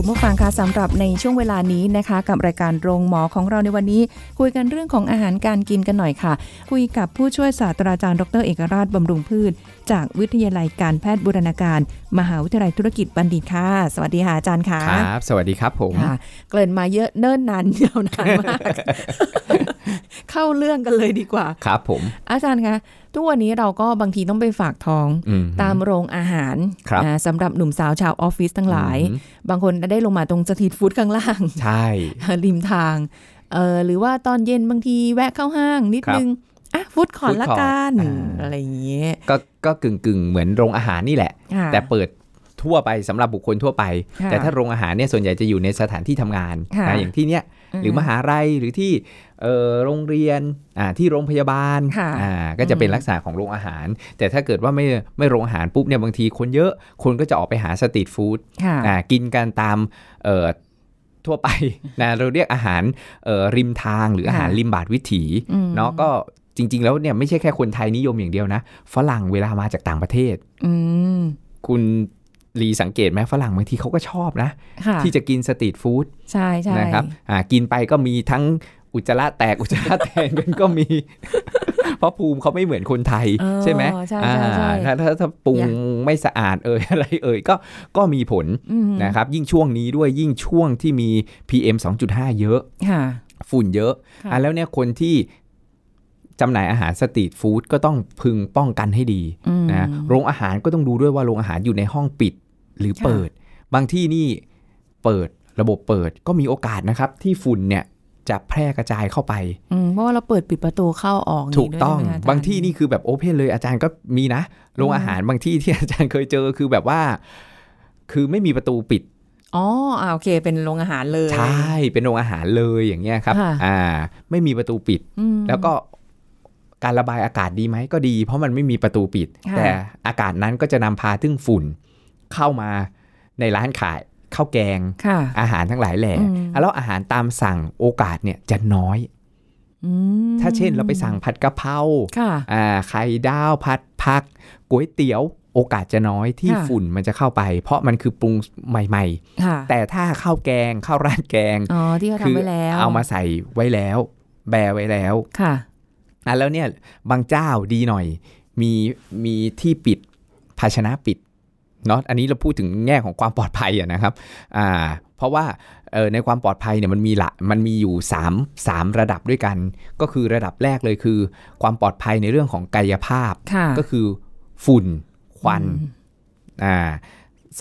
คุณผู้ฟังคะสำหรับในช่วงเวลานี้นะคะ กับรายการโรงหมอของเราในวันนี้ คุยกันเรื่องของอาหารการกินกันหน่อยค่ะ คุยกับผู้ช่วยศาสตราจารย์ดรเอกราชบำรุงพืช จากวิทยาลัยการแพทย์บูรณาการ มหาวิทยาลัยธุรกิจบัณฑิตค่ะ สวัสดีค่ะอาจารย์ค่ะครับ สวัสดีครับผมค่ะเกริ่นมาเยอะเนิ่นนานยาวนานมาก เข้าเรื่องกันเลยดีกว่า ครับผม อาจารย์คะทุกวันนี้เราก็บางทีต้องไปฝากท้องอืมตามโรงอาหารครับนะสำหรับหนุ่มสาวชาวออฟฟิศทั้งหลายอืมบางคนได้ลงมาตรงสตรีทฟู้ดข้างล่าง ใช่ริมทางเออหรือว่าตอนเย็นบางทีแวะเข้าห้างนิดครับนึงอะฟู้ดคอร์ food ละ court กันอ่าอะไรอย่างเงี้ยก็ก็กึ่งกึ่งๆเหมือนโรงอาหารนี่แหละค่ะแต่เปิดทั่วไปสำหรับบุคคลทั่วไปค่ะแต่ถ้าโรงอาหารเนี่ยส่วนใหญ่จะอยู่ในสถานที่ทำงานค่ะนะอย่างที่เนี้ยหรือมหาลัยหรือที่เอ่อ โรงเรียนอ่าที่โรงพยาบาลค่ะอ่าก็จะเป็นอืมลักษณะของโรงอาหาร แต่ถ้าเกิดว่าไม่ไม่โรงอาหารปุ๊บเนี่ยบางทีคนเยอะคนก็จะออกไปหาสตรีทฟู้ดค่ะอ่ากินกันตามเอ่อทั่วไปนะเราเรียกอาหารเอ่อริมทางหรืออาหารค่ะริมบาทวิถีอืมเนาะก็จริง ๆ แล้วเนี่ยไม่ใช่แค่คนไทยนิยมอย่างเดียวนะ ฝรั่งเวลามาจากต่างประเทศอืมคุณลีสังเกตไหมฝรั่งบางทีเขาก็ชอบนะค่ะที่จะกินสตรีทฟู้ดใช่ใช่นะครับอ่ากินไปก็มีทั้ง อุจจาระแตกอุจจาระแตนกันก็มี เพราะภูมิเขาไม่เหมือนคนไทยเออใช่ไหมใช่ใช่ใช่อ่าถ้าถ้าถ้าปรุงอย่าไม่สะอาดเอ่ยอะไรเอ่ยก็ก็มีผลอืมนะครับ ยิ่งช่วงนี้ด้วยยิ่งช่วงที่มี PM 2.5 เยอะค่ะฝุ่นเยอะค่ะอะแล้วเนี่ยคนที่จำหน่ายอาหารสตรีทฟู้ดก็ต้องพึงป้องกันให้ดีอืมนะโรงอาหารก็ต้องดูด้วยว่าโรงอาหารอยู่ในห้องปิดหรือค่ะเปิด บางที่นี่เปิดระบบเปิดก็มีโอกาสนะครับ ที่ฝุ่นเนี่ย จะแพร่กระจายเข้าไปอืมเพราะว่าเราเปิดปิดประตูเข้าออกถูกต้องนี่ด้วยใช่ไหมคะบางที่นี่คือแบบโอเพนเลยอาจารย์ก็มีนะโรงอาหารบางที่ที่อาจารย์เคยเจอคือแบบว่า คือไม่มีประตูปิดอ๋ออ่าโอเค เป็นโรงอาหารเลย ใช่ เป็นโรงอาหารเลยอย่างเงี้ยครับค่ะอ่า ไม่มีประตูปิดอืมแล้วก็การระบายอากาศดีไหมก็ดี เพราะมันไม่มีประตูปิดค่ะแต่อากาศนั้นก็จะนำพาถึงฝุ่นเข้ามาในร้านขาย ข้าวแกงค่ะอาหารทั้งหลายแหล่อืมแล้วอาหารตามสั่งโอกาสเนี่ยจะน้อยอืมถ้าเช่นเราไปสั่งผัดกะเพราค่ะอ่าไข่ดาวผัดผักก๋วยเตี๋ยว โอกาสจะน้อยที่ค่ะฝุ่นมันจะเข้าไป เพราะมันคือปรุงใหม่ค่ะๆแต่ถ้าข้าวแกงข้าวราดแกงอ๋อที่เขาคืทำไว้แล้ว เอามาใส่ไว้แล้ว แบร์ไว้แล้วค่ะอะแล้วเนี่ยบางเจ้าดีหน่อย มีมีที่ปิดภาชนะปิด เนาะอันนี้เราพูดถึงแง่ของความปลอดภัยอะนะครับอ่าเพราะว่าเออในความปลอดภัยเนี่ยมันมีละมันมีอยู่ 3 3 ระดับด้วยกัน ก็คือระดับแรกเลยคือ ความปลอดภัยในเรื่องของกายภาพค่ะก็คือฝุ่นควันอืมอ่า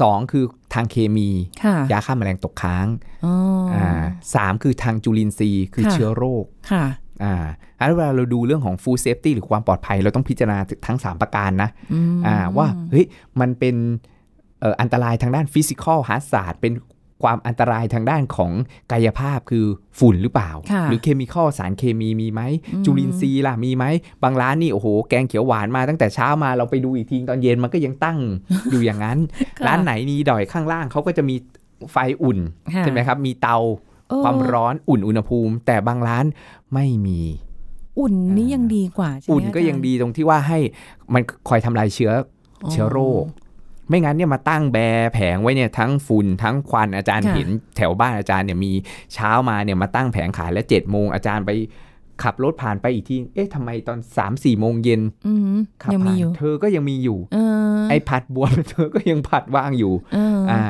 สองคือทางเคมีค่ะยาฆ่าแมลงตกค้างอ๋อออ่าสามคือทางจุลินทรีย์คือค่ะเชื้อโรคค่ะอ่าแล้วเวลาเราดูเรื่องของ food safety หรือความปลอดภัย เราต้องพิจารณาทั้ง 3 ประการนะอืมอ่าว่าเฮ้ยมันเป็นเอ่ออันตรายทางด้าน physical hazard เป็นความอันตรายทางด้านของกายภาพคือฝุ่นหรือเปล่าค่ะหรือ chemical สารเคมีมีไหมอืมจุลินทรีย์ล่ะมีไหม บางร้านนี่โอ้โห แกงเขียวหวานมาตั้งแต่เช้ามาเราไปดูอีกทีตอนเย็นมันก็ยังตั้งอยู่อย่างนั้นค่ะร้านไหนมีดอยข้างล่างเขาก็จะมีไฟอุ่นค่ะใช่ไหมครับ มีเตาเออความร้อนอุ่นอุณหภูมิ แต่บางร้านไม่มีอุ่นนี่ยังดีกว่าใช่ไหมอุ่นก็อาจารยังดีตรงที่ว่าให้มันคอยทำลายเชื้ออเชื้อโรค ไม่งั้นเนี่ยมาตั้งแบร์แผงไว้เนี่ยทั้งฝุ่นทั้งควันอาจารย์ค่ะเห็นแถวบ้านอาจารย์เนี่ยมีเช้ามาเนี่ยมาตั้งแผงขายแล้วเจ็ดโมงอาจารย์ไปขับรถผ่านไปอีกทีเอ๊ะทำไมตอน3ามสี่โมงเย็นอืมขับยังมีผ่านอยู่เธอก็ยังมีอยู่เออไอ้ผัดบวมเธอก็ยังผัดว่างอยู่เออออ่า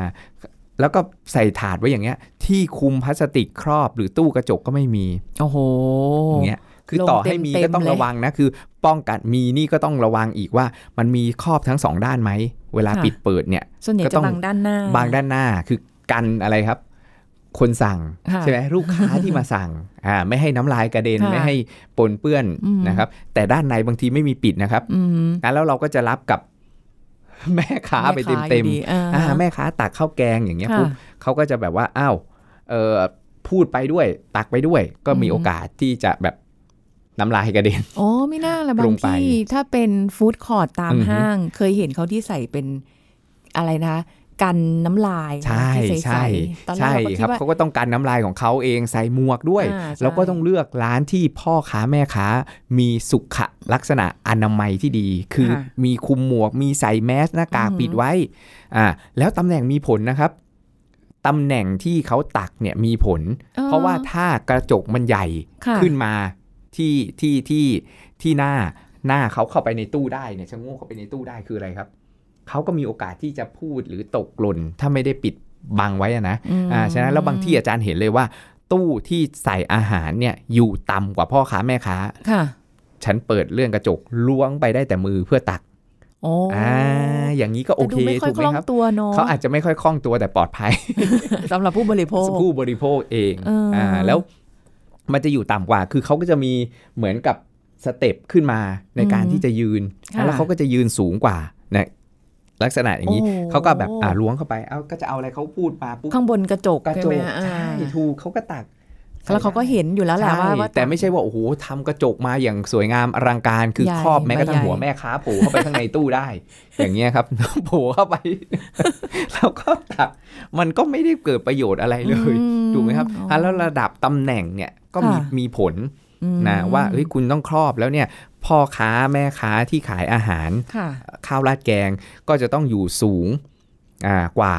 แล้วก็ใส่ถาดไว้อย่างเงี้ย ที่คุมพลาสติกครอบหรือตู้กระจกก็ไม่มี โอ้โหอย่างเงี้ย คือลงต่อให้มีเต็มๆก็ต้องเลยระวังนะ คือป้องกันมีนี่ก็ต้องระวังอีกว่า มันมีครอบทั้งสองด้านไหม เวลาค่ะปิดเปิดเนี่ยส่วนใหญ่ก็ต้จะองบางด้านหน้า บางด้านหน้าคือกันอะไรครับคนสั่งค่ะใช่ไหมลูกค้าที่มาสั่งอ่าไม่ให้น้ำลายกระเด็นค่ะไม่ให้ปนเปื้อนอืมนะครับแต่ด้านในบางทีไม่มีปิดนะครับอืมงั้นแล้วเราก็จะรับกับแม่ค้าไปเต็มแค้าเต็มอยู่ดีอ่าอ่าแม่ค้าตักข้าวแกงอย่างเงี้ยค่ะปุ๊บเขาก็จะแบบว่าอ้าวเออพูดไปด้วยตักไปด้วย ก็มีอืมโอกาสที่จะแบบ น้ำลายกระเด็นอ๋อไม่น่าละลบางงไปที่ถ้าเป็นฟู้ดคอร์ทตามอือฮึห้าง เคยเห็นเขาที่ใส่เป็นอะไรนะ กันน้ำลายใช่ที่ใสใช่ๆตอนแรกใช่เราก็คคิรัดบว่าเขาก็ต้องการน้ำลายของเขาเองใส่หมวกด้วยอ่าใช่แล้วก็ต้องเลือกร้านที่พ่อค้าแม่ค้า มีสุขลักษณะอนามัยที่ดี คือค่ะมีคุมหมวก มีใส่แมสหน้ากากอือหือปิดไว้อ่าแล้วตำแหน่งมีผลนะครับตำแหน่งที่เขาตักเนี่ยมีผลอ๋อเพราะว่าถ้ากระจกมันใหญ่ค่ะขึ้นมา ที่ที่ที่ที่หน้าหน้าเขาเข้าไปในตู้ได้เนี่ยชะโงกเข้าไปในตู้ได้คืออะไรครับเขาก็มีโอกาสที่จะพูดหรือตกหล่นถ้าไม่ได้ปิดบังไว้อะนะอืมอ่าฉะนั้นแล้วบางที่อาจารย์เห็นเลยว่า ตู้ที่ใส่อาหารเนี่ยอยู่ต่ำกว่าพ่อค้าแม่ค้าค่ะ ฉันเปิดเรื่องกระจกล้วงไปได้แต่มือเพื่อตักโอ้อ่าอย่างนี้ก็โอแต่เคดูไม่ค่อยถูกคไหมล่องครับตัวเนาะเขาอาจจะไม่ค่อยคล่องตัวแต่ปลอดภัยสำหรับผู้บริโภคผู้บริโภคเองเอออ่อ่าแล้ว มันจะอยู่ต่ำกว่า คือเขาก็จะมีเหมือนกับสเต็ปขึ้นมาในการที่จะยืนค่ะแล้วเขาก็จะยืนสูงกว่านะลักษณะอย่างนี้โอ้เขาก็แบบอ่าล้วงเข้าไป เอาก็จะเอาอะไรเขาพูดมาปุ๊บข้างบนกระจกกระใช่จไหมกฮะอ่าใช่ถูกเขาก็ตัก แล้วเขาก็เห็นอยู่แล้วแหละว่าใช่ว่า แต่ไม่ใช่ว่าโอ้โหทำกระจกมาอย่างสวยงามอลังการคือใหญ่ครอบแม้กระทั่งใหญ่หัวแม่ค้าโผล่เข้าไปข้างในตู้ได้ อย่างเงี้ยครับโผล่เข้าไปแล้วก็ตักมันก็ไม่ได้เกิดประโยชน์อะไรเลยอืมถูกไหมครับอ๋ออะแล้วระดับตำแหน่งเนี่ยก็มีค่ะมีผลอืมนะว่าเฮ้ยคุณต้องครอบแล้วเนี่ยพ่อค้าแม่ค้าที่ขายอาหารค่ะข้าวราดแกงก็จะต้องอยู่สูงอ่ากว่า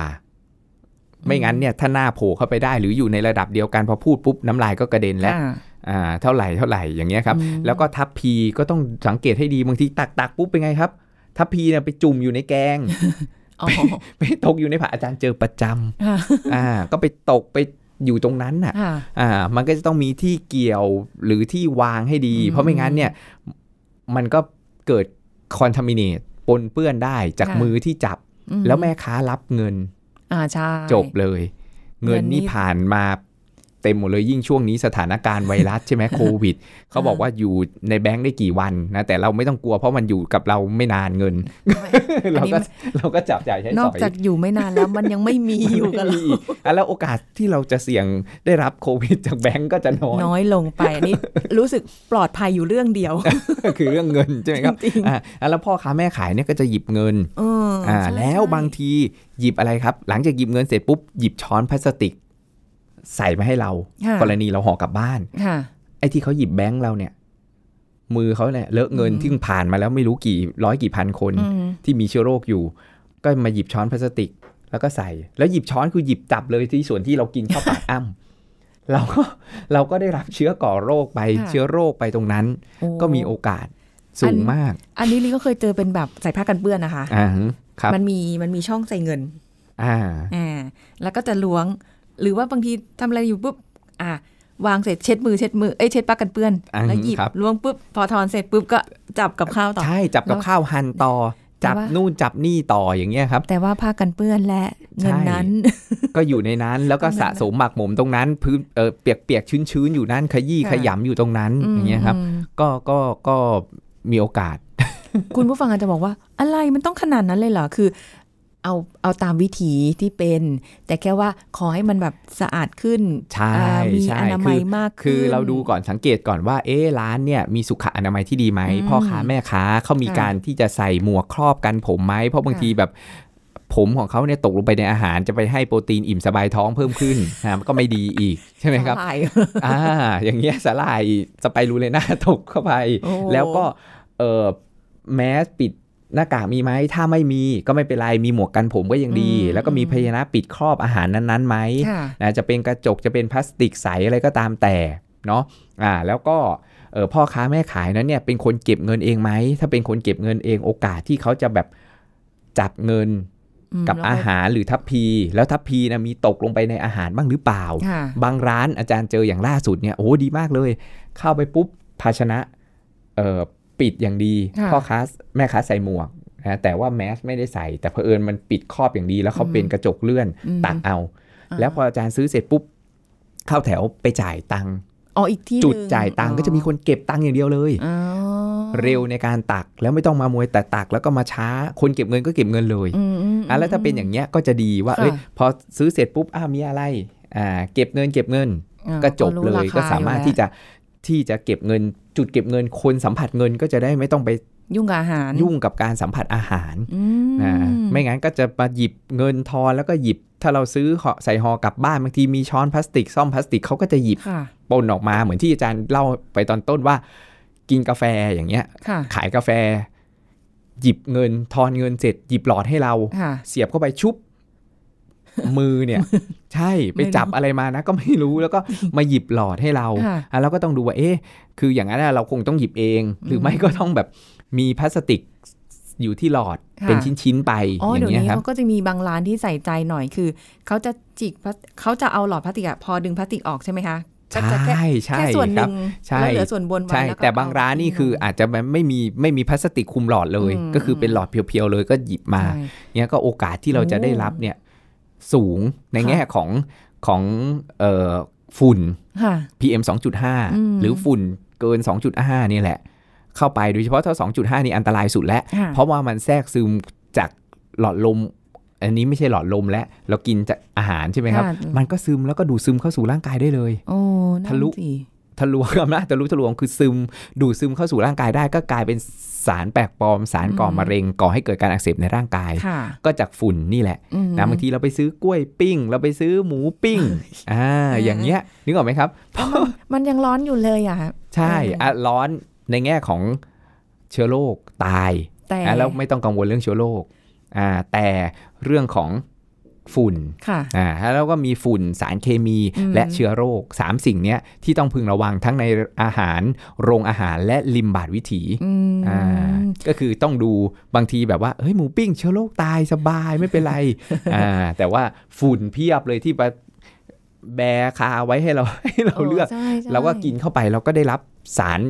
ไม่งั้นเนี่ยถ้าหน้าโผล่เข้าไปได้ หรืออยู่ในระดับเดียวกันพอพูดปุ๊บน้ำลายก็กระเด็นแล้วค่ะอ่าเท่าไหร่เท่าไหร่อย่างเงี้ยครับอืมแล้วก็ทัพพีก็ต้องสังเกตให้ดีบางทีตักตักปุ๊บเป็นไงครับ ทัพพีเนี่ยไปจุ่มอยู่ในแกงอ๋อไปตกอยู่ในผักอาจารย์เจอประจค่ะำอ่าก็ไปตกไปอยู่ตรงนั้นน่ะค่ะอ่ามันก็จะต้องมีที่เกี่ยวหรือที่วางให้ดีอืมเพราะไม่งั้นเนี่ยมันก็เกิดคอนทามิเนตปนเปื้อนได้จากค่ะมือที่จับอืแล้วแม่ค้ารับเงิน อ่าใช่จบเลย เงินเงินนี่นี่ผ่านมา เต็มหมดเลยยิ่งช่วงนี้สถานการณ์ไวรัสใช่ไหมโควิดเขาบอกว่าอยู่ในแบงค์ได้กี่วันนะแต่เราไม่ต้องกลัวเพราะมันอยู่กับเราไม่นานเงินอันเรานี้ก็เราก็จับจ่ายใช้นสอกอยจากอยู่ไม่นานแล้วมันยังไม่มีอยู่กับไม่เรามีอะแล้วโอกาสที่เราจะเสี่ยงได้รับโควิดจากแบงก์ก็จะน้อยน้อยลงไปอันนี้รู้สึกปลอดภัยอยู่เรื่องเดียว คือเรื่องเงินใช่ไหมครับจริงอะแล้วพ่อค้าแม่ขายเนี่ยก็จะหยิบเงินเอออ่าใช่แล้วบางทีหยิบอะไรครับ หลังจากหยิบเงินเสร็จปุ๊บหยิบช้อนพลาสติก ใส่มาให้เราค่ะกรณีเราห่อกลับบ้านค่ะไอ้ที่เขาหยิบแบงค์เราเนี่ย มือเขาเนี่ยเลอะเงินอืมที่ผ่านมาแล้วไม่รู้กี่ร้อยกี่พันคนอืมที่มีเชื้อโรคอยู่ ก็มาหยิบช้อนพลาสติก แล้วก็ใส่ แล้วหยิบช้อนคือหยิบจับเลยที่ส่วนที่เรากินเข้าปากอ้ำเราก็เราก็ได้รับเชื้อก่อโรคไปค่ะเชื้อโรคไปตรงนั้นโอ้ก็มีโอกาสสูงมาก อันนี้ลิก็เคยเจอเป็นแบบใส่ผ้ากันเปื้อนนะคะอ่าครับมันมีมันมีช่องใส่เงิน อ่าอ่าแล้วก็จะล้วง หรือว่าบางทีทำอะไรอยู่ปุ๊บอ่าวางเสร็จเช็ดมือเช็ดมือเอ้ยเช็ดปากกันเปื้อนอืมแล้วหยิบครับล้วงปุ๊บพอทอนเสร็จปุ๊บก็จับกับข้าวต่อใช่จับกับข้าวหั่นต่อแต่จับว่านู่นจับนี่ต่ออย่างเงี้ยครับ แต่ว่าผ้ากันเปื้อนและเงินนั้น ก็อยู่ในนั้นแล้วก็ตรงนั้นสะสมหมักหมมตรงนั้นพื้นเออเปียกเปียกชื้นชื้นๆอยู่นั่นขยี้ค่ะขยำอยู่ตรงนั้นมอย่างเงี้ยครับอืมก็ก็ก็มีโอกาส คุณผู้ฟังอาจจะบอกว่าอะไรมันต้องขนาดนั้นเลยเหรอคือ เอาเอาตามวิถีที่เป็น แต่แค่ว่าขอให้มันแบบสะอาดขึ้นใช่อ่ามีใช่อนาคืมัอยมากคือขึ้นเราดูก่อนสังเกตก่อนว่า เอ๊ะร้านเนี่ยมีสุขอนามัยที่ดีไหมอืมพ่อค้าแม่ค้าเขามีค่ะการที่จะใส่หมวกครอบกันผมไหมเพราะบางค่ะทีแบบผมของเขาเนี่ยตกลงไปในอาหารจะไปให้โปรตีนอิ่มสบายท้องเพิ่มขึ้นนะก็ไม่ดีอีกใช่ไหมครับสาหายอ่าอย่างเงี้ยสาลายสไปรูเลน่าตกเข้าไปโอ้แล้วก็เออแมสปิด หน้ากากมีไหมถ้าไม่มีก็ไม่เป็นไรมีหมวกกันผมก็ยังดีอืมแล้วก็มีพยานะปิดครอบอาหารนั้นๆไหมค่ะนะจะเป็นกระจกจะเป็นพลาสติกใสอะไรก็ตามแต่เนาะอ่าแล้วก็เออพ่อค้าแม่ขายนั้นเนี่ยเป็นคนเก็บเงินเองไหมถ้าเป็นคนเก็บเงินเองโอกาสที่เขาจะแบบจับเงินอืมกับแล้วอาหารหรือทัพพี แล้วทัพพีนะมีตกลงไปในอาหารบ้างหรือเปล่าค่ะบางร้านอาจารย์เจออย่างล่าสุดเนี่ยโอ้ดีมากเลย เข้าไปปุ๊บภาชนะเอ่อ ปิดอย่างดีค่ะพ่อค้าแม่ค้าใส่หมวกนะแต่ว่าแมสไม่ได้ใส่ แต่เผอิญมันปิดครอบอย่างดี แล้วเขาอืมเป็นกระจกเลื่อนอืมตักเอาอ่าแล้วพออาจารย์ซื้อเสร็จปุ๊บเข้าแถวไปจ่ายตังค์อ๋ออีกที่จุดหนึ่งจ่ายตังค์ก็จะมีคนเก็บตังค์อย่างเดียวเลยอ๋อเร็วในการตักแล้วไม่ต้องมามวยแต่ตักแล้วก็มาช้า คนเก็บเงินก็เก็บเงินเลยอืมอืมอะแล้วถ้าเป็นอย่างเงี้ยก็จะดีว่าค่ะเอ้ยพอซื้อเสร็จปุ๊บอ้าวมีอะไรอ่าเก็บเงินเก็บเงินอ่าก็จบรู้เลยคก็สามารถอยู่ที่จะ ที่จะเก็บเงิน จุดเก็บเงินคนสัมผัสเงินก็จะได้ไม่ต้องไปแล้วยุ่งกับอาหาร ยุ่งกับการสัมผัสอาหารอืมนะไม่งั้นก็จะมาหยิบเงินทอนแล้วก็หยิบ ถ้าเราซื้อห่อใส่ห่อกลับบ้านบางทีมีช้อนพลาสติกซ่อมพลาสติกเขาก็จะหยิบค่ะปนออกมาเหมือนที่อาจารย์เล่าไปตอนต้นว่า กินกาแฟอย่างเงี้ยค่ะขายกาแฟ หยิบเงินทอนเงินเสร็จ หยิบหลอดให้เราค่ะเสียบเข้าไปชุบ มือเนี่ย ใช่ไปจับไม่รู้อะไรมานะ ก็ไม่รู้แล้วก็มาหยิบหลอดให้เราค่ะอะเราก็ต้องดูว่าเอ๊ะคืออย่างนั้นเราคงต้องหยิบเอง หรือไม่อืมก็ต้องแบบมีพลาสติกอยู่ที่หลอดค่ะเป็นชิ้น ๆ ไปอ๋ออย่าเดี๋ยวงเงี้ยนี้ครับเขาก็จะมีบางร้านที่ใส่ใจหน่อยคือเขาจะจิกพลาสเขาจะเอาหลอดพลาสติกอะพอดึงพลาสติกออกใช่ไหมคะก็จะแค่ใช่ใช่แค่ส่วนหครันึ่บงใช่แล้วเหลือส่วนบนไว้ใช่ล้วก็แต่บางร้านนี่คือเอาจจะไม่มีไม่มีพลาสติกคลุมหลอดเลยอืมก็คือเป็นหลอดเพียวๆเลยก็หยิบมาใช่เนี่ยก็โอกาสที่เราจะได้รับเนี่ย สูงในค่ะแง่ของของเอ่อฝุ่นค่ะ PM อืม2.5 หรือฝุ่นเกิน 2.5 นี่แหละ เข้าไปโดยเฉพาะถ้า 2.5 นี่อันตรายสุดแล้วค่ะเพราะว่ามันแทรกซึมจากหลอดลม อันนี้ไม่ใช่หลอดลมแล้ว เรากินจากอาหารใช่ไหมครับค่ะมันก็ซึมแล้วก็ดูดซึมเข้าสู่ร่างกายได้เลยโอ้นั่นทะลุสิ ทะลวงอำนาจทะลุทะลวงคือซึมดูดซึมเข้าสู่ร่างกายได้ก็กลายเป็นสารแปลกปลอมสารก่อมะเร็งก่อให้เกิดการอักเสบในร่างกายค่ะก็จากฝุ่นนี่แหละอืมนะบางทีเราไปซื้อกล้วยปิ้ง เราไปซื้อหมูปิ้งอ่าอย่างเงี้ยนึกออกไหมครับมันยังร้อนอยู่เลยอะใช่เอออ่อะร้อนในแง่ของเชื้อโรคตายแต่อะแล้วไม่ต้องกังวลเรื่องเชื้อโรคอ่าแต่เรื่องของ ฝุ่นค่ะอ่าแล้วก็มีฝุ่นสารเคมีอืมและเชื้อโรคสามสิ่งเนี้ยที่ต้องพึงระวังทั้งในอาหาร โรงอาหารและริมบาดวิถีอืมอ่าก็คือต้องดูบางทีแบบว่าเฮ้ยหมูปิ้งเชื้อโรคตายสบายไม่เป็นไรอ่าแต่ว่าฝุ่นเพียบเลยที่มาแบคาไว้ให้เราให้เราเลือกใช่ใช่เราก็กินเข้าไปเราก็ได้รับสาร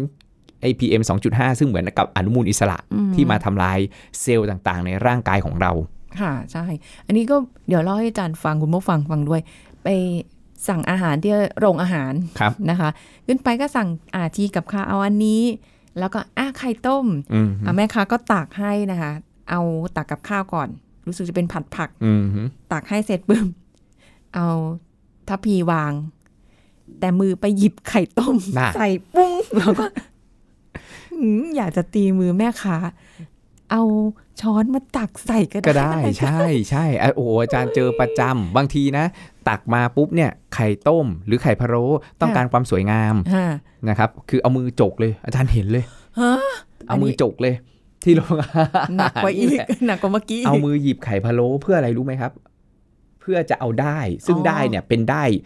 APM 2.5ซึ่งเหมือนกับอนุมูลอิสระอืมที่มาทำลายเซลล์ต่างๆ ในร่างกายของเรา ค่ะใช่ อันนี้ก็เดี๋ยวเล่าให้อาจารย์ฟังคุณผู้ฟังฟังด้วย ไปสั่งอาหารที่โรงอาหารครับนะคะ ขึ้นไปก็สั่งอาทีกับข้าวเอาอันนี้ แล้วก็อะไข่ต้มอืมอะแม่ค้าก็ตักให้นะคะ เอาตักกับข้าวก่อน รู้สึกจะเป็นผัดผักอืมตักให้เสร็จปึ้มเอาทัพพีวาง แต่มือไปหยิบไข่ต้มน่ะใส่ปุ้งแล้วก็หืมอยากจะตีมือแม่ค้าเอา ช้อนมาตักใส่ก็ก็ได้ได้ใช่ใช่อะโอ้โหอาจารย์เจอประจำบางทีนะ ตักมาปุ๊บเนี่ยไข่ต้ม หรือไข่พะโล้ต้องการความสวยงามฮะนะครับคือเอามือจกเลย อาจารย์เห็นเลยฮะเอามือจกเลย ที่โรงอาหารหนักกว่าอีกนี่แหละหนักกว่าเมื่อกี้เอามือหยิบไข่พะโล้เพื่ออะไรรู้ไหมครับ เพื่อจะเอาได้ซึ่งอ๋อได้เนี่ยเป็นได้อะ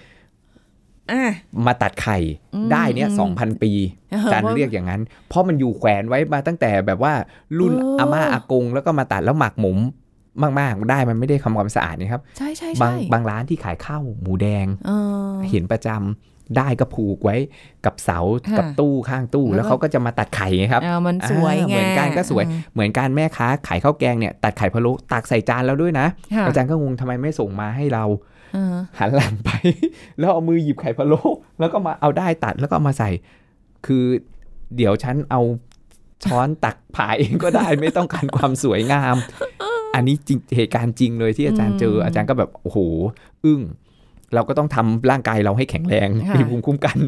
มาตัดไข่อืมได้เนี่ยอืมสองพันปีเอออาจารย์ว่าเรียกอย่างนั้น เพราะมันอยู่แขวนไว้มาตั้งแต่แบบว่ารุ่นเออออาม่าอากง แล้วก็มาตัดแล้วหมักหมมมากๆได้มันไม่ได้ทำความสะอาดนี่ครับใช่ใช่บาใช่งบางร้านที่ขายข้าวหมูแดงเออเห็นประจำได้ก็ผูกไว้กับเสาค่ะกับตู้ข้างตู้แล้แล้ววก็เขาก็จะมาตัดไข่ไงครับเออมันสวยอ่าไงเหมือนกันก็สวยเหมือนการแม่ค้าขายข้าวแกงเนี่ยตัดไข่พะโล้ตักใส่จานแล้วด้วยนะค่ะอาจารย์ก็งงทำไมไม่ส่งมาให้เราเออ หันหลังไป แล้วเอามือหยิบไข่พะโล้แล้วก็มาเอาได้ตัดแล้วก็เอามาใส่ คือเดี๋ยวฉันเอาช้อนตักผ่าเองก็ได้ไม่ต้องการความสวยงาม อันนี้จริงเหตุการณ์จริงเลยที่อาจารย์เจอ อาจารย์ก็แบบโอ้โหอึ้งเราก็ต้องทำร่างกายเราให้แข็งแรงค่ะมีภูมิคุ้มกัน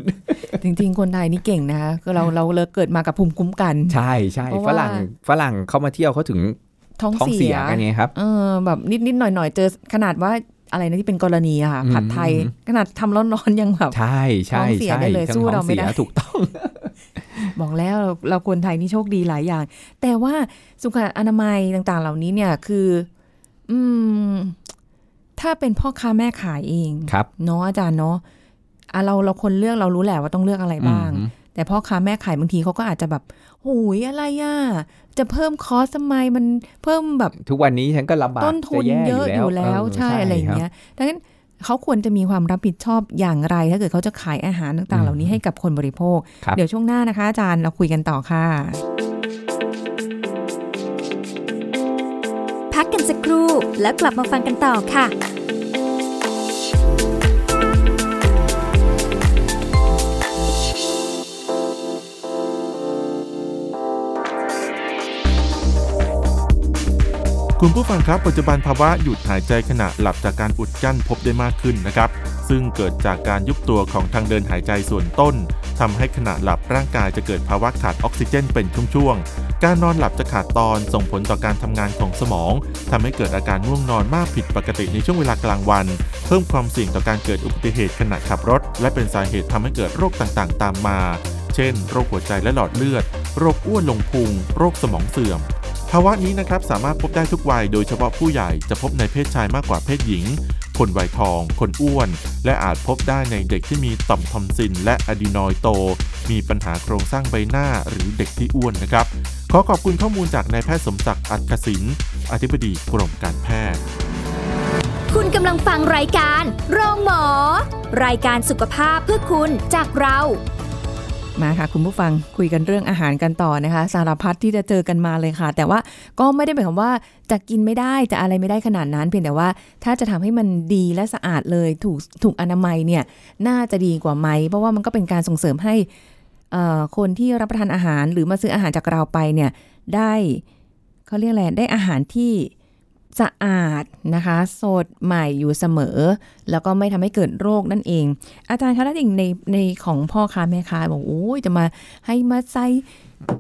จริงๆ คนไทยนี่เก่งนะคะคือเราเราเลยเกิดมากับภูมิคุ้มกัน ใช่ใช่เพราะฝว่ารั่งฝรั่งเข้ามาเที่ยวเขาถึงท้องท้องเสีเสียยกันไงครับเออแบบนิดนิดๆหน่อยหน่อยๆเจอขนาดว่า อะไรนะที่เป็นกรณีอะค่ะอืมผัดไทยขนาดทำร้อนๆยังแบบใช่ใช่ท้องเสียใช่ได้เลยทั้งสู้ท้เราองไม่เสียได้ถูกต้องบอกแล้วเราเราคนไทยนี่โชคดีหลายอย่าง แต่ว่าสุขอนามัยต่างๆ เหล่านี้เนี่ยคือ อืม ถ้าเป็นพ่อค้าแม่ขายเองครับเนาะอาจารย์เนาะอะเราเราคนเลือกเรารู้แหละว่าต้องเลือกอะไรบ้างอืมแต่พ่อค้าแม่ขายบางทีเขาก็อาจจะแบบโหุยอะไรอะ จะเพิ่มคอสทำไมมันเพิ่มแบบ ทุกวันนี้ฉันก็ลำบากต้นทุนจแเยอะอยู่แล้วใช่อะไรอย่างเงี้ยดังนั้นเขาควรจะมีความรับผิดชอบอย่างไร ถ้าเกิดเขาจะขายอาหารต่างๆ เหล่านี้ให้กับคนบริโภคครับเดี๋ยวช่วงหน้านะคะอาจารย์เราคุยกันต่อค่ะ พักกันสักครู่แล้วกลับมาฟังกันต่อค่ะ คุณผู้ฟังครับปัจจุบันภาวะหยุดหายใจขณะหลับจากการอุดกั้นพบได้มากขึ้นนะครับ ซึ่งเกิดจากการยุบตัวของทางเดินหายใจส่วนต้นทำให้ขณะหลับร่างกายจะเกิดภาวะขาดออกซิเจนเป็นช่วงๆ การนอนหลับจะขาดตอนส่งผลต่อการทำงานของสมองทำให้เกิดอาการง่วงนอนมากผิดปกติในช่วงเวลากลางวัน เพิ่มความเสี่ยงต่อการเกิดอุบัติเหตุขณะขับรถ และเป็นสาเหตุทำให้เกิดโรคต่างๆ ตามมา เช่น โรคหัวใจและหลอดเลือด โรคอ้วนลงพุง โรคสมองเสื่อม ภาวะนี้นะครับสามารถพบได้ทุกวัย โดยเฉพาะผู้ใหญ่จะพบในเพศชายมากกว่าเพศหญิง คนวัยทอง คนอ้วน และอาจพบได้ในเด็กที่มีต่อมทอมซิน และอะดีนอยโต มีปัญหาโครงสร้างใบหน้าหรือเด็กที่อ้วนนะครับ ขอขอบคุณข้อมูลจากนายแพทย์สมศักดิ์อัจศิน อธิบดีกรมการแพทย์ คุณกำลังฟังรายการโรงหมอ รายการสุขภาพเพื่อคุณจากเรา มาค่ะคุณผู้ฟังคุยกันเรื่องอาหารกันต่อนะคะ สารพัดที่จะเจอกันมาเลยค่ะ แต่ว่าก็ไม่ได้หมายความว่าจะกินไม่ได้จะอะไรไม่ได้ขนาดนั้นเพียงแต่ว่า ถ้าจะทำให้มันดีและสะอาดเลยถูกถูกอนามัยเนี่ยน่าจะดีกว่าไหมเพราะว่ามันก็เป็นการส่งเสริมให้อ่อคนที่รับประทานอาหารหรือมาซื้ออาหารจากเราไปเนี่ยได้เขาเรียกอะไรได้อาหารที่ สะอาดนะคะ สดใหม่อยู่เสมอ แล้วก็ไม่ทำให้เกิดโรคนั่นเอง อาจารย์คะแล้วอย่างในในของพ่อค้าแม่ค้าบอกโอ้ยจะมาให้มาใส่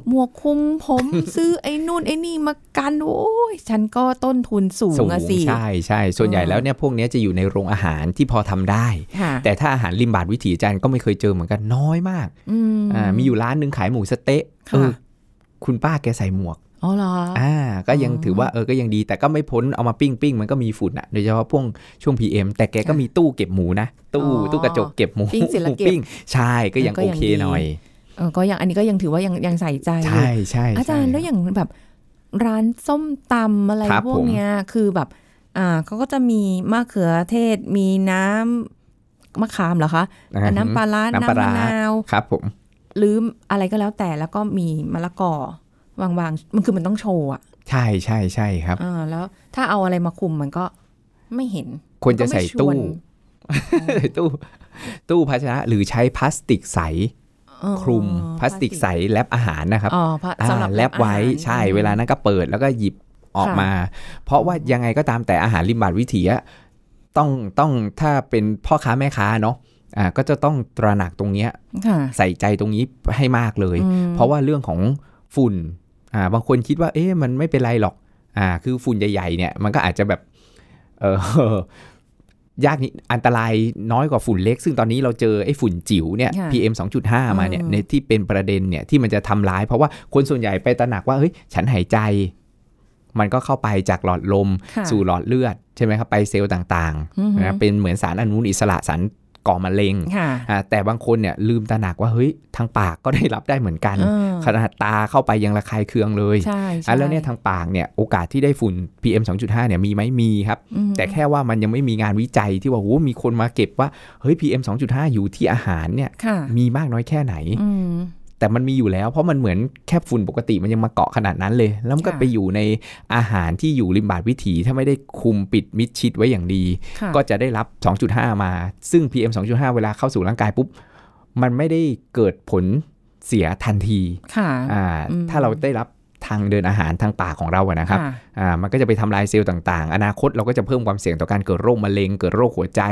หมวกคลุมผมซื้อไอ้นู่นไอ้นี่มากันโอ้ยฉันก็ต้นทุนสูงสูงอะสิใช่ใช่ส่วนใหญ่เออแล้วเนี่ยพวกเนี้ยจะอยู่ในโรงอาหารที่พอทำได้ค่ะแต่ถ้าอาหารริมบาทวิถีอาจารย์ก็ไม่เคยเจอเหมือนกันน้อยมากอืมอ่ามีอยู่ร้านหนึ่งขายหมูสะเต๊ะค่ะเออคุณป้าแกใส่หมวก อ๋อเหรออ่าก็ยังอ๋อถือว่าเออก็ยังดีแต่ก็ไม่พ้นเอามาปิ้งปิ้งมันก็มีฝุ่นอะโดยเฉพาะพวกช่วง PM แต่แกก็มีตู้เก็บหมูนะ ตู้อ๋อตู้กระจกเก็บหมูปิ้งเสร็จแล้วเก็บปิ้งใช่ก็ยังก็โอยังเคดีหน่อยเออก็ยังอันนี้ก็ยังถือว่ายังยังใส่ใจอยู่ใช่ใช่อาจารย์ใช่แล้วอย่างแบบร้านส้มตำอะไรครับพวกผมเนี้ยคือแบบ อ่าเขาก็จะมีมะเขือเทศมีน้ำมะขามเหรอคะอ่าอะน้ำปลาร้าน้ำปลาร้ามน้ำะนาวครับผมหรืออะไรก็แล้วแต่แล้วก็มีมะละกอ วางๆมันคือมันต้องโชว์อะใช่ใช่ใช่ครับอ่าแล้วถ้าเอาอะไรมาคุมมันก็ไม่เห็น ควรจะใส่ตู้ก็ไม่ชวนตู้ ตู้ภาชนะหรือใช้พลาสติกใสอ๋อคลุมพลาสติกใสแลบอาหารนะครับอ๋อพะสำหรับอ่าแลบไว้อาหารใช่เวลานั้นก็เปิดแล้วก็หยิบออกค่ะมา เพราะว่ายังไงก็ตามแต่อาหารริมบาทวิถีอะต้องต้องถ้าเป็นพ่อค้าแม่ค้าเนาะอ่าก็จะต้องตระหนักตรงเนี้ยค่ะใส่ใจตรงนี้ให้มากเลยอืมเพราะว่าเรื่องของฝุ่น อ่าบางคนคิดว่าเอ๊ะมันไม่เป็นไรหรอกอ่าคือฝุ่นใหญ่ๆเนี่ยมันก็อาจจะแบบเออยากนิดอันตรายน้อยกว่าฝุ่นเล็ก ซึ่งตอนนี้เราเจอไอ้ฝุ่นจิ๋วเนี่ยค่ะ PM 2.5 มาเนี่ยอืมในที่เป็นประเด็นเนี่ยที่มันจะทำร้าย เพราะว่าคนส่วนใหญ่ไปตระหนักว่าเฮ้ยฉันหายใจ มันก็เข้าไปจากหลอดลมค่ะสู่หลอดเลือดใช่ไหมครับไปเซลล์ต่างอือฮึๆนะเป็นเหมือนสารอนุมูลอิสระสาร ก่อมะเร็งค่ะอ่าแต่บางคนเนี่ยลืมตระหนักว่าเฮ้ยทางปากก็ได้รับได้เหมือนกันเออขนาดตาเข้าไปยังระคายเคืองเลยใช่ใช่อะแล้วเนี่ยทางปากเนี่ยโอกาสที่ได้ฝุ่น PM 2.5เนี่ยมีไหมมีครับอืมแต่แค่ว่ามันยังไม่มีงานวิจัยที่ว่าโอ้มีคนมาเก็บว่าเฮ้ย PM 2.5 อยู่ที่อาหารเนี่ยค่ะมีมากน้อยแค่ไหนอืม แต่มันมีอยู่แล้ว เพราะมันเหมือนแค่ฝุ่นปกติมันยังมาเกาะขนาดนั้นเลย แล้วมันก็ค่ะไปอยู่ในอาหารที่อยู่ริมบาดวิถี ถ้าไม่ได้คุมปิดมิดชิดไว้อย่างดีค่ะก็จะได้รับ 2.5 มา ซึ่ง PM 2.5 เวลาเข้าสู่ร่างกายปุ๊บ มันไม่ได้เกิดผลเสียทันทีค่ะอ่าอืมถ้าเราได้รับ ทางเดินอาหารทางปากของเราอะนะครับค่ะอ่ามันก็จะไปทำลายเซลล์ต่างๆ อนาคตเราก็จะเพิ่มความเสี่ยงต่อการเกิดโรคมะเร็ง เกิดโรคหัวใจ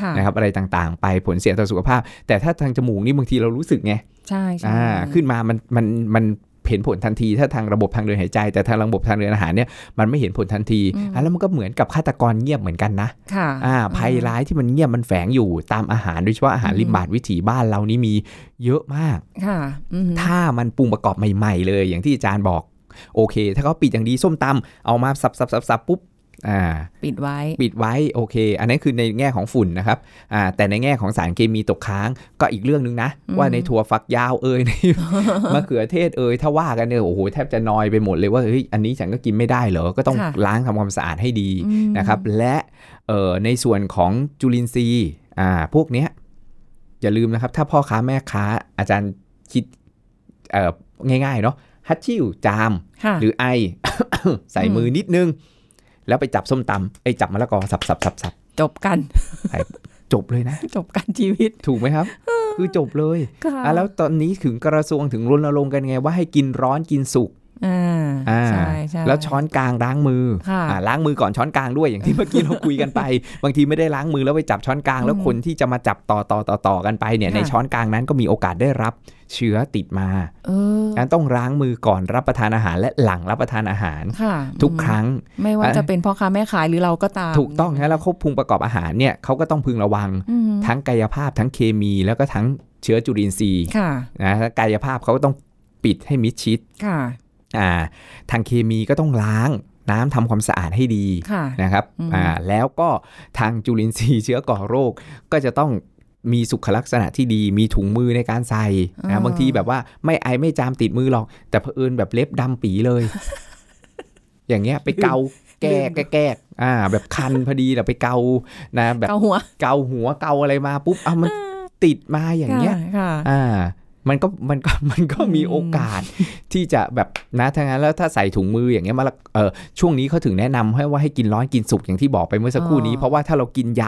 ค่ะนะครับอะไรต่างๆ ไปผลเสียต่อสุขภาพ แต่ถ้าทางจมูกนี่บางทีเรารู้สึกไงใช่ใช่อ่าขึ้นมามันมันมันเห็นผลทันที ถ้าทางระบบทางเดินหายใจ แต่ทางระบบทางเดินอาหารเนี่ยมันไม่เห็นผลทันทีอะแล้วมันก็เหมือนกับฆาตกรเงียบเหมือนกันนะค่ะอ่าภัยร้ายที่มันเงียบมันแฝงอยู่ตามอาหารโดยเฉพาะอาหารอืมริมบาดวิถีบ้านเรานี่มีเยอะมากค่ะอืมถ้ามันปรุงประกอบใหม่ ๆ เลย อย่างที่อาจารย์บอก โอเค ถ้าเขาปิดอย่างดีส้มตำเอามาสับสับสับสับปุ๊บอ่าปิดไว้ปิดไว้โอเค อันนั้นคือในแง่ของฝุ่นนะครับอ่าแต่ในแง่ของสารเคมีตกค้างก็อีกเรื่องหนึงนะอืมว่าในถั่วฝักยาวเอ่ยในมะเขือเทศเอ่ยถ้าว่ากันเนี่ยโอ้โหแทบจะนอยไปหมดเลยว่าเฮ้ยอันนี้ฉันก็กินไม่ได้เหรอก็ต้องค่ะล้างทำความสะอาดให้ดีอืมนะครับ และเอ่อในส่วนของจุลินทรีย์อ่าพวกเนี้ยอย่าลืมนะครับ ถ้าพ่อค้าแม่ค้าอาจารย์คิดเอ่อง่ายๆเนาะ ฮัตชิวจามค่ะหรือไอ ใส่มือนิดนึง แล้วไปจับส้มตำไอ้ยจับมะละกอสับสับสับสับจบกัน จบเลยนะ จบกันชีวิตถูกไหมครับ คือจบเลยค่ะอะแล้วตอนนี้ถึงกระทรวงถึงรณรงค์กันไงว่าให้กินร้อนกินสุก อ่าอ่าใช่ใช่แล้วช้อนกลางล้างมือค่ะอ่าล้างมือก่อนช้อนกลางด้วยอย่างที่เมื่อกี้เราคุยกันไป บางทีไม่ได้ล้างมือแล้วไปจับช้อนกลาง แล้วอืมคนที่จะมาจับต่อต่อต่อต่อกันไปเนี่ยค่ะในช้อนกลางนั้นก็มีโอกาสได้รับเชื้อติดมาเอองั้นต้องล้างมือก่อนรับประทานอาหารและหลังรับประทานอาหารค่ะทุกอืมครั้ง ไม่ว่าอะจะเป็นพ่อค้าแม่ขายหรือเราก็ตาม ถูกต้องนะแล้วควบคุมประกอบอาหารเนี่ยเขาก็ต้องพึงระวังอืมทั้งกายภาพทั้งเคมีแล้วก็ทั้งเชื้อจุลินทรีย์ค่ะนะกายภาพเขาก็ต้องปิดให้มิดชิดค่ะอ่า ทางเคมีก็ต้องล้างน้ำทำความสะอาดให้ดีค่ะนะครับอืมอ่าแล้วก็ทางจุลินทรีย์เชื้อก่อโรคก็จะต้องมีสุขลักษณะที่ดี มีถุงมือในการใส่นะบางทีแบบว่าไม่ไอไม่จามติดมือหรอก แต่เผอิญแบบเล็บดำปีเลย อย่างเงี้ยไปเกาแก้แก้แก้อ่า แบบคันพอดีแต่ไปเกานะ แบบเกาหัวเกาหัวเกาอะไรมาปุ๊บเอามันติดมาอย่างเงี้ยค่ะอ่า มันก็มันก็มันก็มีโอกาสที่จะแบบนะทั้งนั้นแล้วถ้าใส่ถุงมืออย่างเงี้ยมาละเออช่วงนี้เขาถึงแนะนำให้ว่าให้กินร้อนกินสุกอย่างที่บอกไปเมื่อสักครู่นี้อ๋อเพราะว่าถ้าเรากินย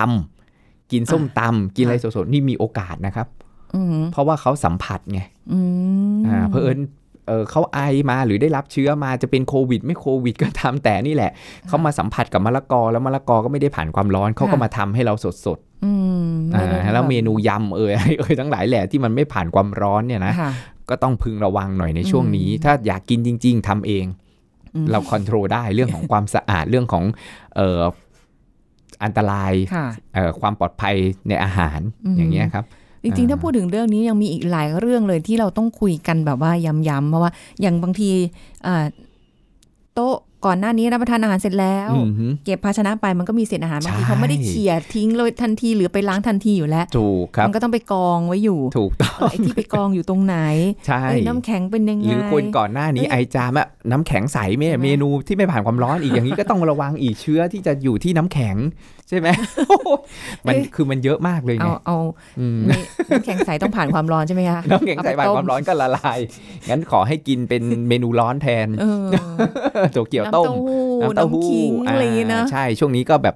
ำกินส้มตำกินอะไรสดๆนี่มีโอกาสนะครับอืมเพราะว่าเขาสัมผัสไงอืมอ่าเพอเอิญ เออเขาไอมาหรือได้รับเชื้อมาจะเป็นโควิด ไม่โควิดก็ตามแต่นี่แหละ เขามาสัมผัสกับมะละกอแล้วมะละกอก็ไม่ได้ผ่านความร้อนเขาก็มาทำให้เราสดอืมๆอ่าแล้วเมนูยำเอยอะไรเอยทั้งหลายแหละที่มันไม่ผ่านความร้อนเนี่ยนะค่ะก็ต้องพึงระวังหน่อยในช่วงนี้อืมถ้าอยากกินจริง ๆทำเองอืมเราคอนโทรลได้เรื่องของความสะอาดเรื่องของเอ่ออันตรายค่ะเอ่อความปลอดภัยในอาหารอืมอย่างเงี้ยครับ จริงๆ ถ้าพูดถึงเรื่องนี้ยังมีอีกหลายเรื่องเลยที่เราต้องคุยกันแบบว่าย้ำๆเพราะว่าอย่างบางทีโต๊ะ ก่อนหน้านี้รับประทานอาหารเสร็จแล้วอืมฮึเก็บภาชนะไปมันก็มีเศษอาหารบางทีใช่เขาไม่ได้เขี่ยทิ้งเลยทันทีหรือไปล้างทันทีอยู่แล้วถูกครับมันก็ต้องไปกองไว้อยู่ถูกต้องเออไอ้ที่ไปกองอยู่ตรงไหนใช่เอ้ยน้ำแข็งเป็นยังไงหรือคนก่อนหน้านี้เอ้ยไอจามอะน้ำแข็งใสเมใช่ไหมเมนูที่ไม่ผ่านความร้อนอีกอย่างนี้ก็ต้องระวังอีกเชื้อที่จะอยู่ที่น้ำแข็งใช่ไหมมันคือมันเยอะมากเลยไงเอาเอาอืมไม่น้ำแข็งใสต้องผ่านความร้อนใช่ไหมคะน้ำแข็งใสเอไปผ่านต้ความร้อนก็ละลายงั้นขอให้กินเป็นเมนูร้อนแทนเออโตเกียวน้ำต้เต้ามหู้น้ำเต้าหู้น้ำขิงอะไรอย่างงี้นะาใช่ช่วงนี้ก็แบบ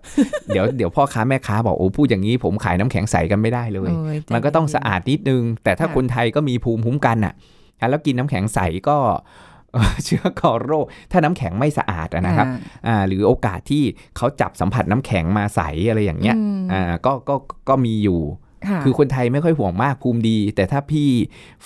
เดี๋ยวเดี๋ยวพ่อค้าแม่ค้าบอกโอ้พูดอย่างนี้ผมขายน้ำแข็งใสกันไม่ได้เลยเอ้ยมันก็ต้องสะอาดนิดนึง แต่ถ้าค่ะคนไทยก็มีภูมิคุ้มกันอะแล้วกินน้ำแข็งใสก็เอ่อเชื้อก่อโรค ถ้าน้ำแข็งไม่สะอาดอะนะครับอ่าอ่าหรือโอกาสที่เขาจับสัมผัสน้ำแข็งมาใสอะไรอย่างเงี้ยอืมอ่าก็ก็ก็มีอยู่ค่ะคือคนไทยไม่ค่อยห่วงมากภูมิดี แต่ถ้าพี่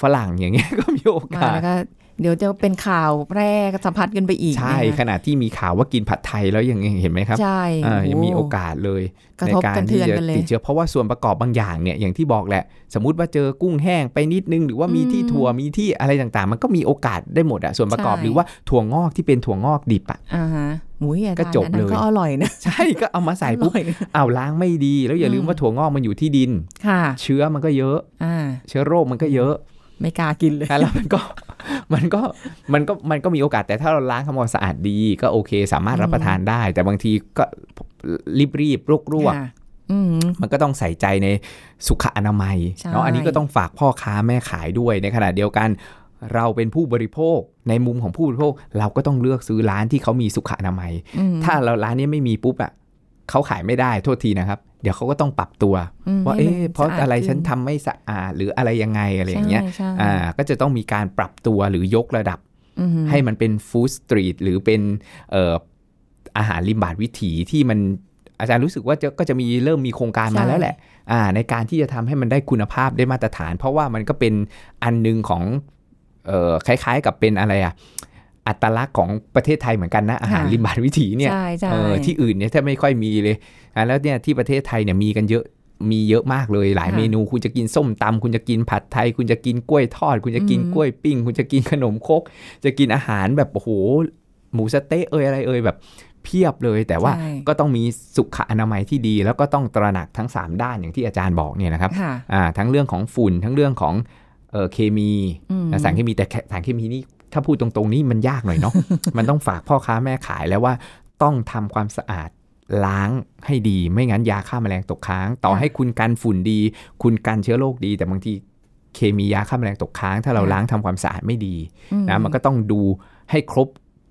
ฝรั่งอย่างเงี้ยก็มีโอมากาสแล้วก็ เดี๋ยวจะเป็นข่าวแพร่สัมพัทธ์กันไปอีก ใช่นะคะขณะที่มีข่าวว่ากินผัดไทยแล้วยังเห็นไหมครับ ใช่อ่ายังมีโโอกาสเลยกระในทบการกันเทืที่อนจะกันเลยติดเชื้อเพราะว่าส่วนประกอบบางอย่างเนี่ยอย่างที่บอกแหละ สมมุติว่าเจอกุ้งแห้งไปนิดนึง หรือว่ามีอืมที่ถั่วมีที่อะไรต่างๆ มันก็มีโอกาสได้หมดอะส่วนประกอบใช่หรือว่าถั่วงอกที่เป็นถั่วงอกดิบอะอ่าฮะหมูยอาจารย์ก็จบอันนั้นเลยก็อร่อยนะใช่ก็เอามาใส่ปุ๊บอร่อยอ้าวล้างไม่ดี แล้วอย่าลืมอืมว่าถั่วงอกมันอยู่ที่ดินค่ะเชื้อมันก็เยอะอ่าเชื้อโรคมันก็เยอะ ไม่กล้ากินเลยแล้วมันก็มันก็มันก็มันก็มีโอกาสแต่ถ้าเราล้างทำความสะอาดดีก็โอเค สามารถรับประทานได้ แต่บางทีก็รีบรีบๆรวกรวกค่ะอืมมันก็ต้องใส่ใจในสุขอนามัยใช่เนาะอันนี้ก็ต้องฝากพ่อค้าแม่ขายด้วยในขณะเดียวกัน เราเป็นผู้บริโภคในมุมของผู้บริโภค เราก็ต้องเลือกซื้อร้านที่เขามีสุขอนามัยอืมถ้าเราร้านนี้ไม่มีปุ๊บอะเขาขายไม่ได้โทษทีนะครับ เดี๋ยวเขาก็ต้องปรับตัวมว่าให้เอ๊ะมันเพราะสดอะไรขึ้ฉันทำไม่สะอาดหรืออะไรยังไงอะไรอย่างเงี้ยใช่ใช่อ่าก็จะต้องมีการปรับตัวหรือยกระดับอืมให้มันเป็นฟู้ดสตรีทหรือเป็นเอ่ออาหารริมบาทวิถีที่มันอาจารย์รู้สึกว่าจะก็จะมีเริ่มมีโครงการมาแล้วแหละอ่าในการที่จะทำให้มันได้คุณภาพได้มาตรฐาน เพราะว่ามันก็เป็นอันหนึงของเอ่อคล้ายๆกับเป็นอะไรอะ อัตลักษณ์ของประเทศไทยเหมือนกันนะอาหารริมบาทวิถีเนี่ยใช่ใช่เออที่อื่นเนี่ยแทบไม่ค่อยมีเลยอะแล้วเนี่ยที่ประเทศไทยเนี่ยมีกันเยอะมีเยอะมากเลยหลายค่ะเมนูคุณจะกินส้มตำคุณจะกินผัดไทย คุณจะกินกล้วยทอด คุณจะกินอืมกล้วยปิ้ง คุณจะกินขนมครกจะกินอาหารแบบโอ้โหหมูสะเต๊ะเอยอะไรเอยแบบเพียบเลยแต่ว่าใช่ก็ต้องมีสุขอนามัยที่ดี แล้วก็ต้องตระหนักทั้ง 3 ด้านอย่างที่อาจารย์บอกเนี่ยนะครับค่ะอ่าทั้งเรื่องของฝุ่นทั้งเรื่องของเออเคมีอืมนะสารเคมีแต่แค่สารเคมีนี่ ถ้าพูดตรงๆนี่มันยากหน่อยเนาะมันต้องฝากพ่อค้าแม่ขายแล้วว่าต้องทำความสะอาดล้างให้ดี ไม่งั้นยาฆ่าแมลงตกค้าง ต่อค่ะให้คุณกันฝุ่นดี คุณกันเชื้อโรคดี แต่บางทีเคมียาฆ่าแมลงตกค้าง ถ้าเราค่ะล้างทำความสะอาดไม่ดีอืนะมันก็ต้องดูให้ครบ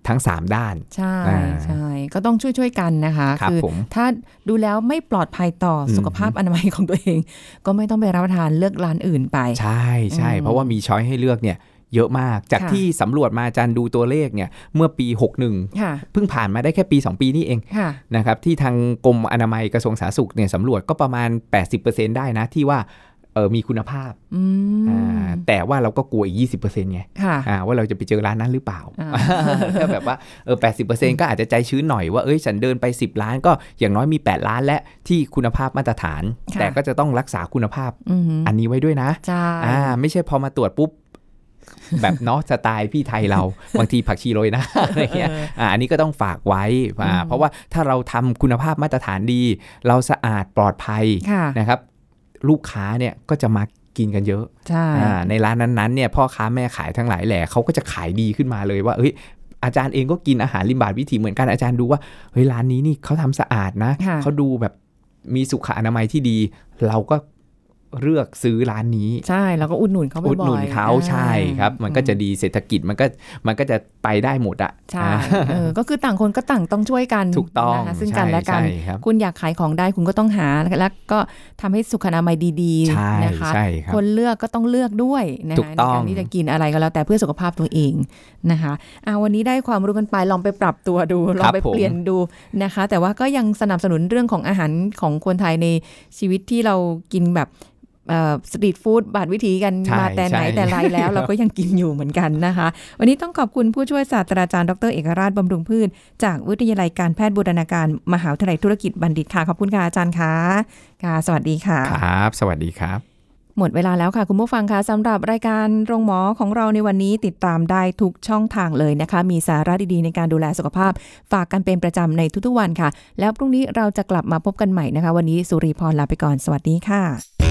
ทั้ง 3 ด้าน ใช่อ่าใช่ก็ต้องช่วยช่วยๆกันนะคะครับอผมถ้าดูแล้วไม่ปลอดภัยต่ออมสุขภาพอนามัยของตัวเอง ก็ไม่ต้องไปรับประทานเลือกร้านอื่นไป ใช่ใช่อืมเพราะว่ามีช้อยให้เลือกเนี่ย เยอะมาก จากค่ะที่สำรวจมาอาจารย์ดูตัวเลขเนี่ยเมื่อปี 61ค่ะเพิ่งผ่านมาได้แค่ปี 2 ปีนี่เองค่ะนะครับที่ทางกรมอนามัยกระทรวงสาธารณสุขเนี่ยสำรวจก็ประมาณ 80%ได้นะที่ว่าเออมีคุณภาพอืมอ่าแต่ว่าเราก็กลัวอีก 20%ไงค่ะอ่าว่าเราจะไปเจอร้านนั้นหรือเปล่าอ่าถ้าแบบว่าเออ80%ก็อาจจะใจชื้นหน่อยว่าเอ้ยฉันเดินไป 10 ล้านก็อย่างน้อยมี 8 ล้านและที่คุณภาพมาตรฐานค่ะแต่ก็จะต้องรักษาคุณภาพอืมอันนี้ไว้ด้วยนะใช่อ่าไม่ใช่พอมาตรวจปุ๊บ แบบเนาะสไตล์พี่ไทยเราบางทีผักชีโรยหนะอะไรเงี้ยอ่าอันนี้ก็ต้องฝากไว้อ่าเพราะว่าถ้าเราทำคุณภาพมาตรฐานดี เราสะอาดปลอดภัยค่ะนะครับ ลูกค้าเนี่ยก็จะมากินกันเยอะใช่อ่าในร้านนั้นๆเนี่ยพ่อค้าแม่ขายทั้งหลายแหล่เขาก็จะขายดีขึ้นมาเลยว่าเอ้ยอาจารย์เองก็กินอาหารริมบาทวิถีเหมือนกันอาจารย์ดูว่าเฮ้ยร้านนี้นี่เขาทำสะอาดนะค่ะเขาดูแบบมีสุขอนามัยที่ดี เราก็ เลือกซื้อร้านนี้ ใช่แล้วก็อุดหนุนเขาบ่อยๆอุดหนุนเขาอ่ใช่ครับ มันก็จะดีเศรษฐกิจมันก็มันก็จะไปได้หมดอะใช่อ่าเออก็คือต่างคนก็ต่างต้องช่วยกันถูกต้องนะคะซึ่งกันและกันใช่ใช่ครับคุณอยากขายของได้คุณก็ต้องหาแล้วก็ทำให้สุขอนามัยดีใช่ๆนะคะใช่ครับคนเลือกก็ต้องเลือกด้วยนะถูคะกในต้องการที่จะกินอะไรก็แล้วแต่เพื่อสุขภาพตัวเองนะคะอ่าวันนี้ได้ความรู้กันไปลองไปปรับตัวดูลองไปผมเปลี่ยนดูนะคะ แต่ว่าก็ยังสนับสนุนเรื่องของอาหารของคนไทยในชีวิตที่เรากินแบบ สตรีทฟู้ดบาดวิถีกันใช่มาแต่ไหนใช่แต่ไรแล้ว เราก็ยังกินอยู่เหมือนกันนะคะ วันนี้ต้องขอบคุณผู้ช่วยศาสตราจารย์ดรเอกราชบำรุงพืช จากวิทยาลัยการแพทย์บูรณาการ มหาวิทยาลัยธุรกิจบัณฑิตค่ะ ขอบคุณค่ะอาจารย์ค่ะค่ะ สวัสดีค่ะครับ สวัสดีครับ หมดเวลาแล้วค่ะ คุณผู้ฟังคะสำหรับรายการโรงหมอของเราในวันนี้ติดตามได้ทุกช่องทางเลยนะคะ มีสาระดีๆในการดูแลสุขภาพ ฝากกันเป็นประจำในทุกๆวันค่ะ แล้วพรุ่งนี้เราจะกลับมาพบกันใหม่นะคะ วันนี้สุริพรลาไปก่อน สวัสดีค่ะ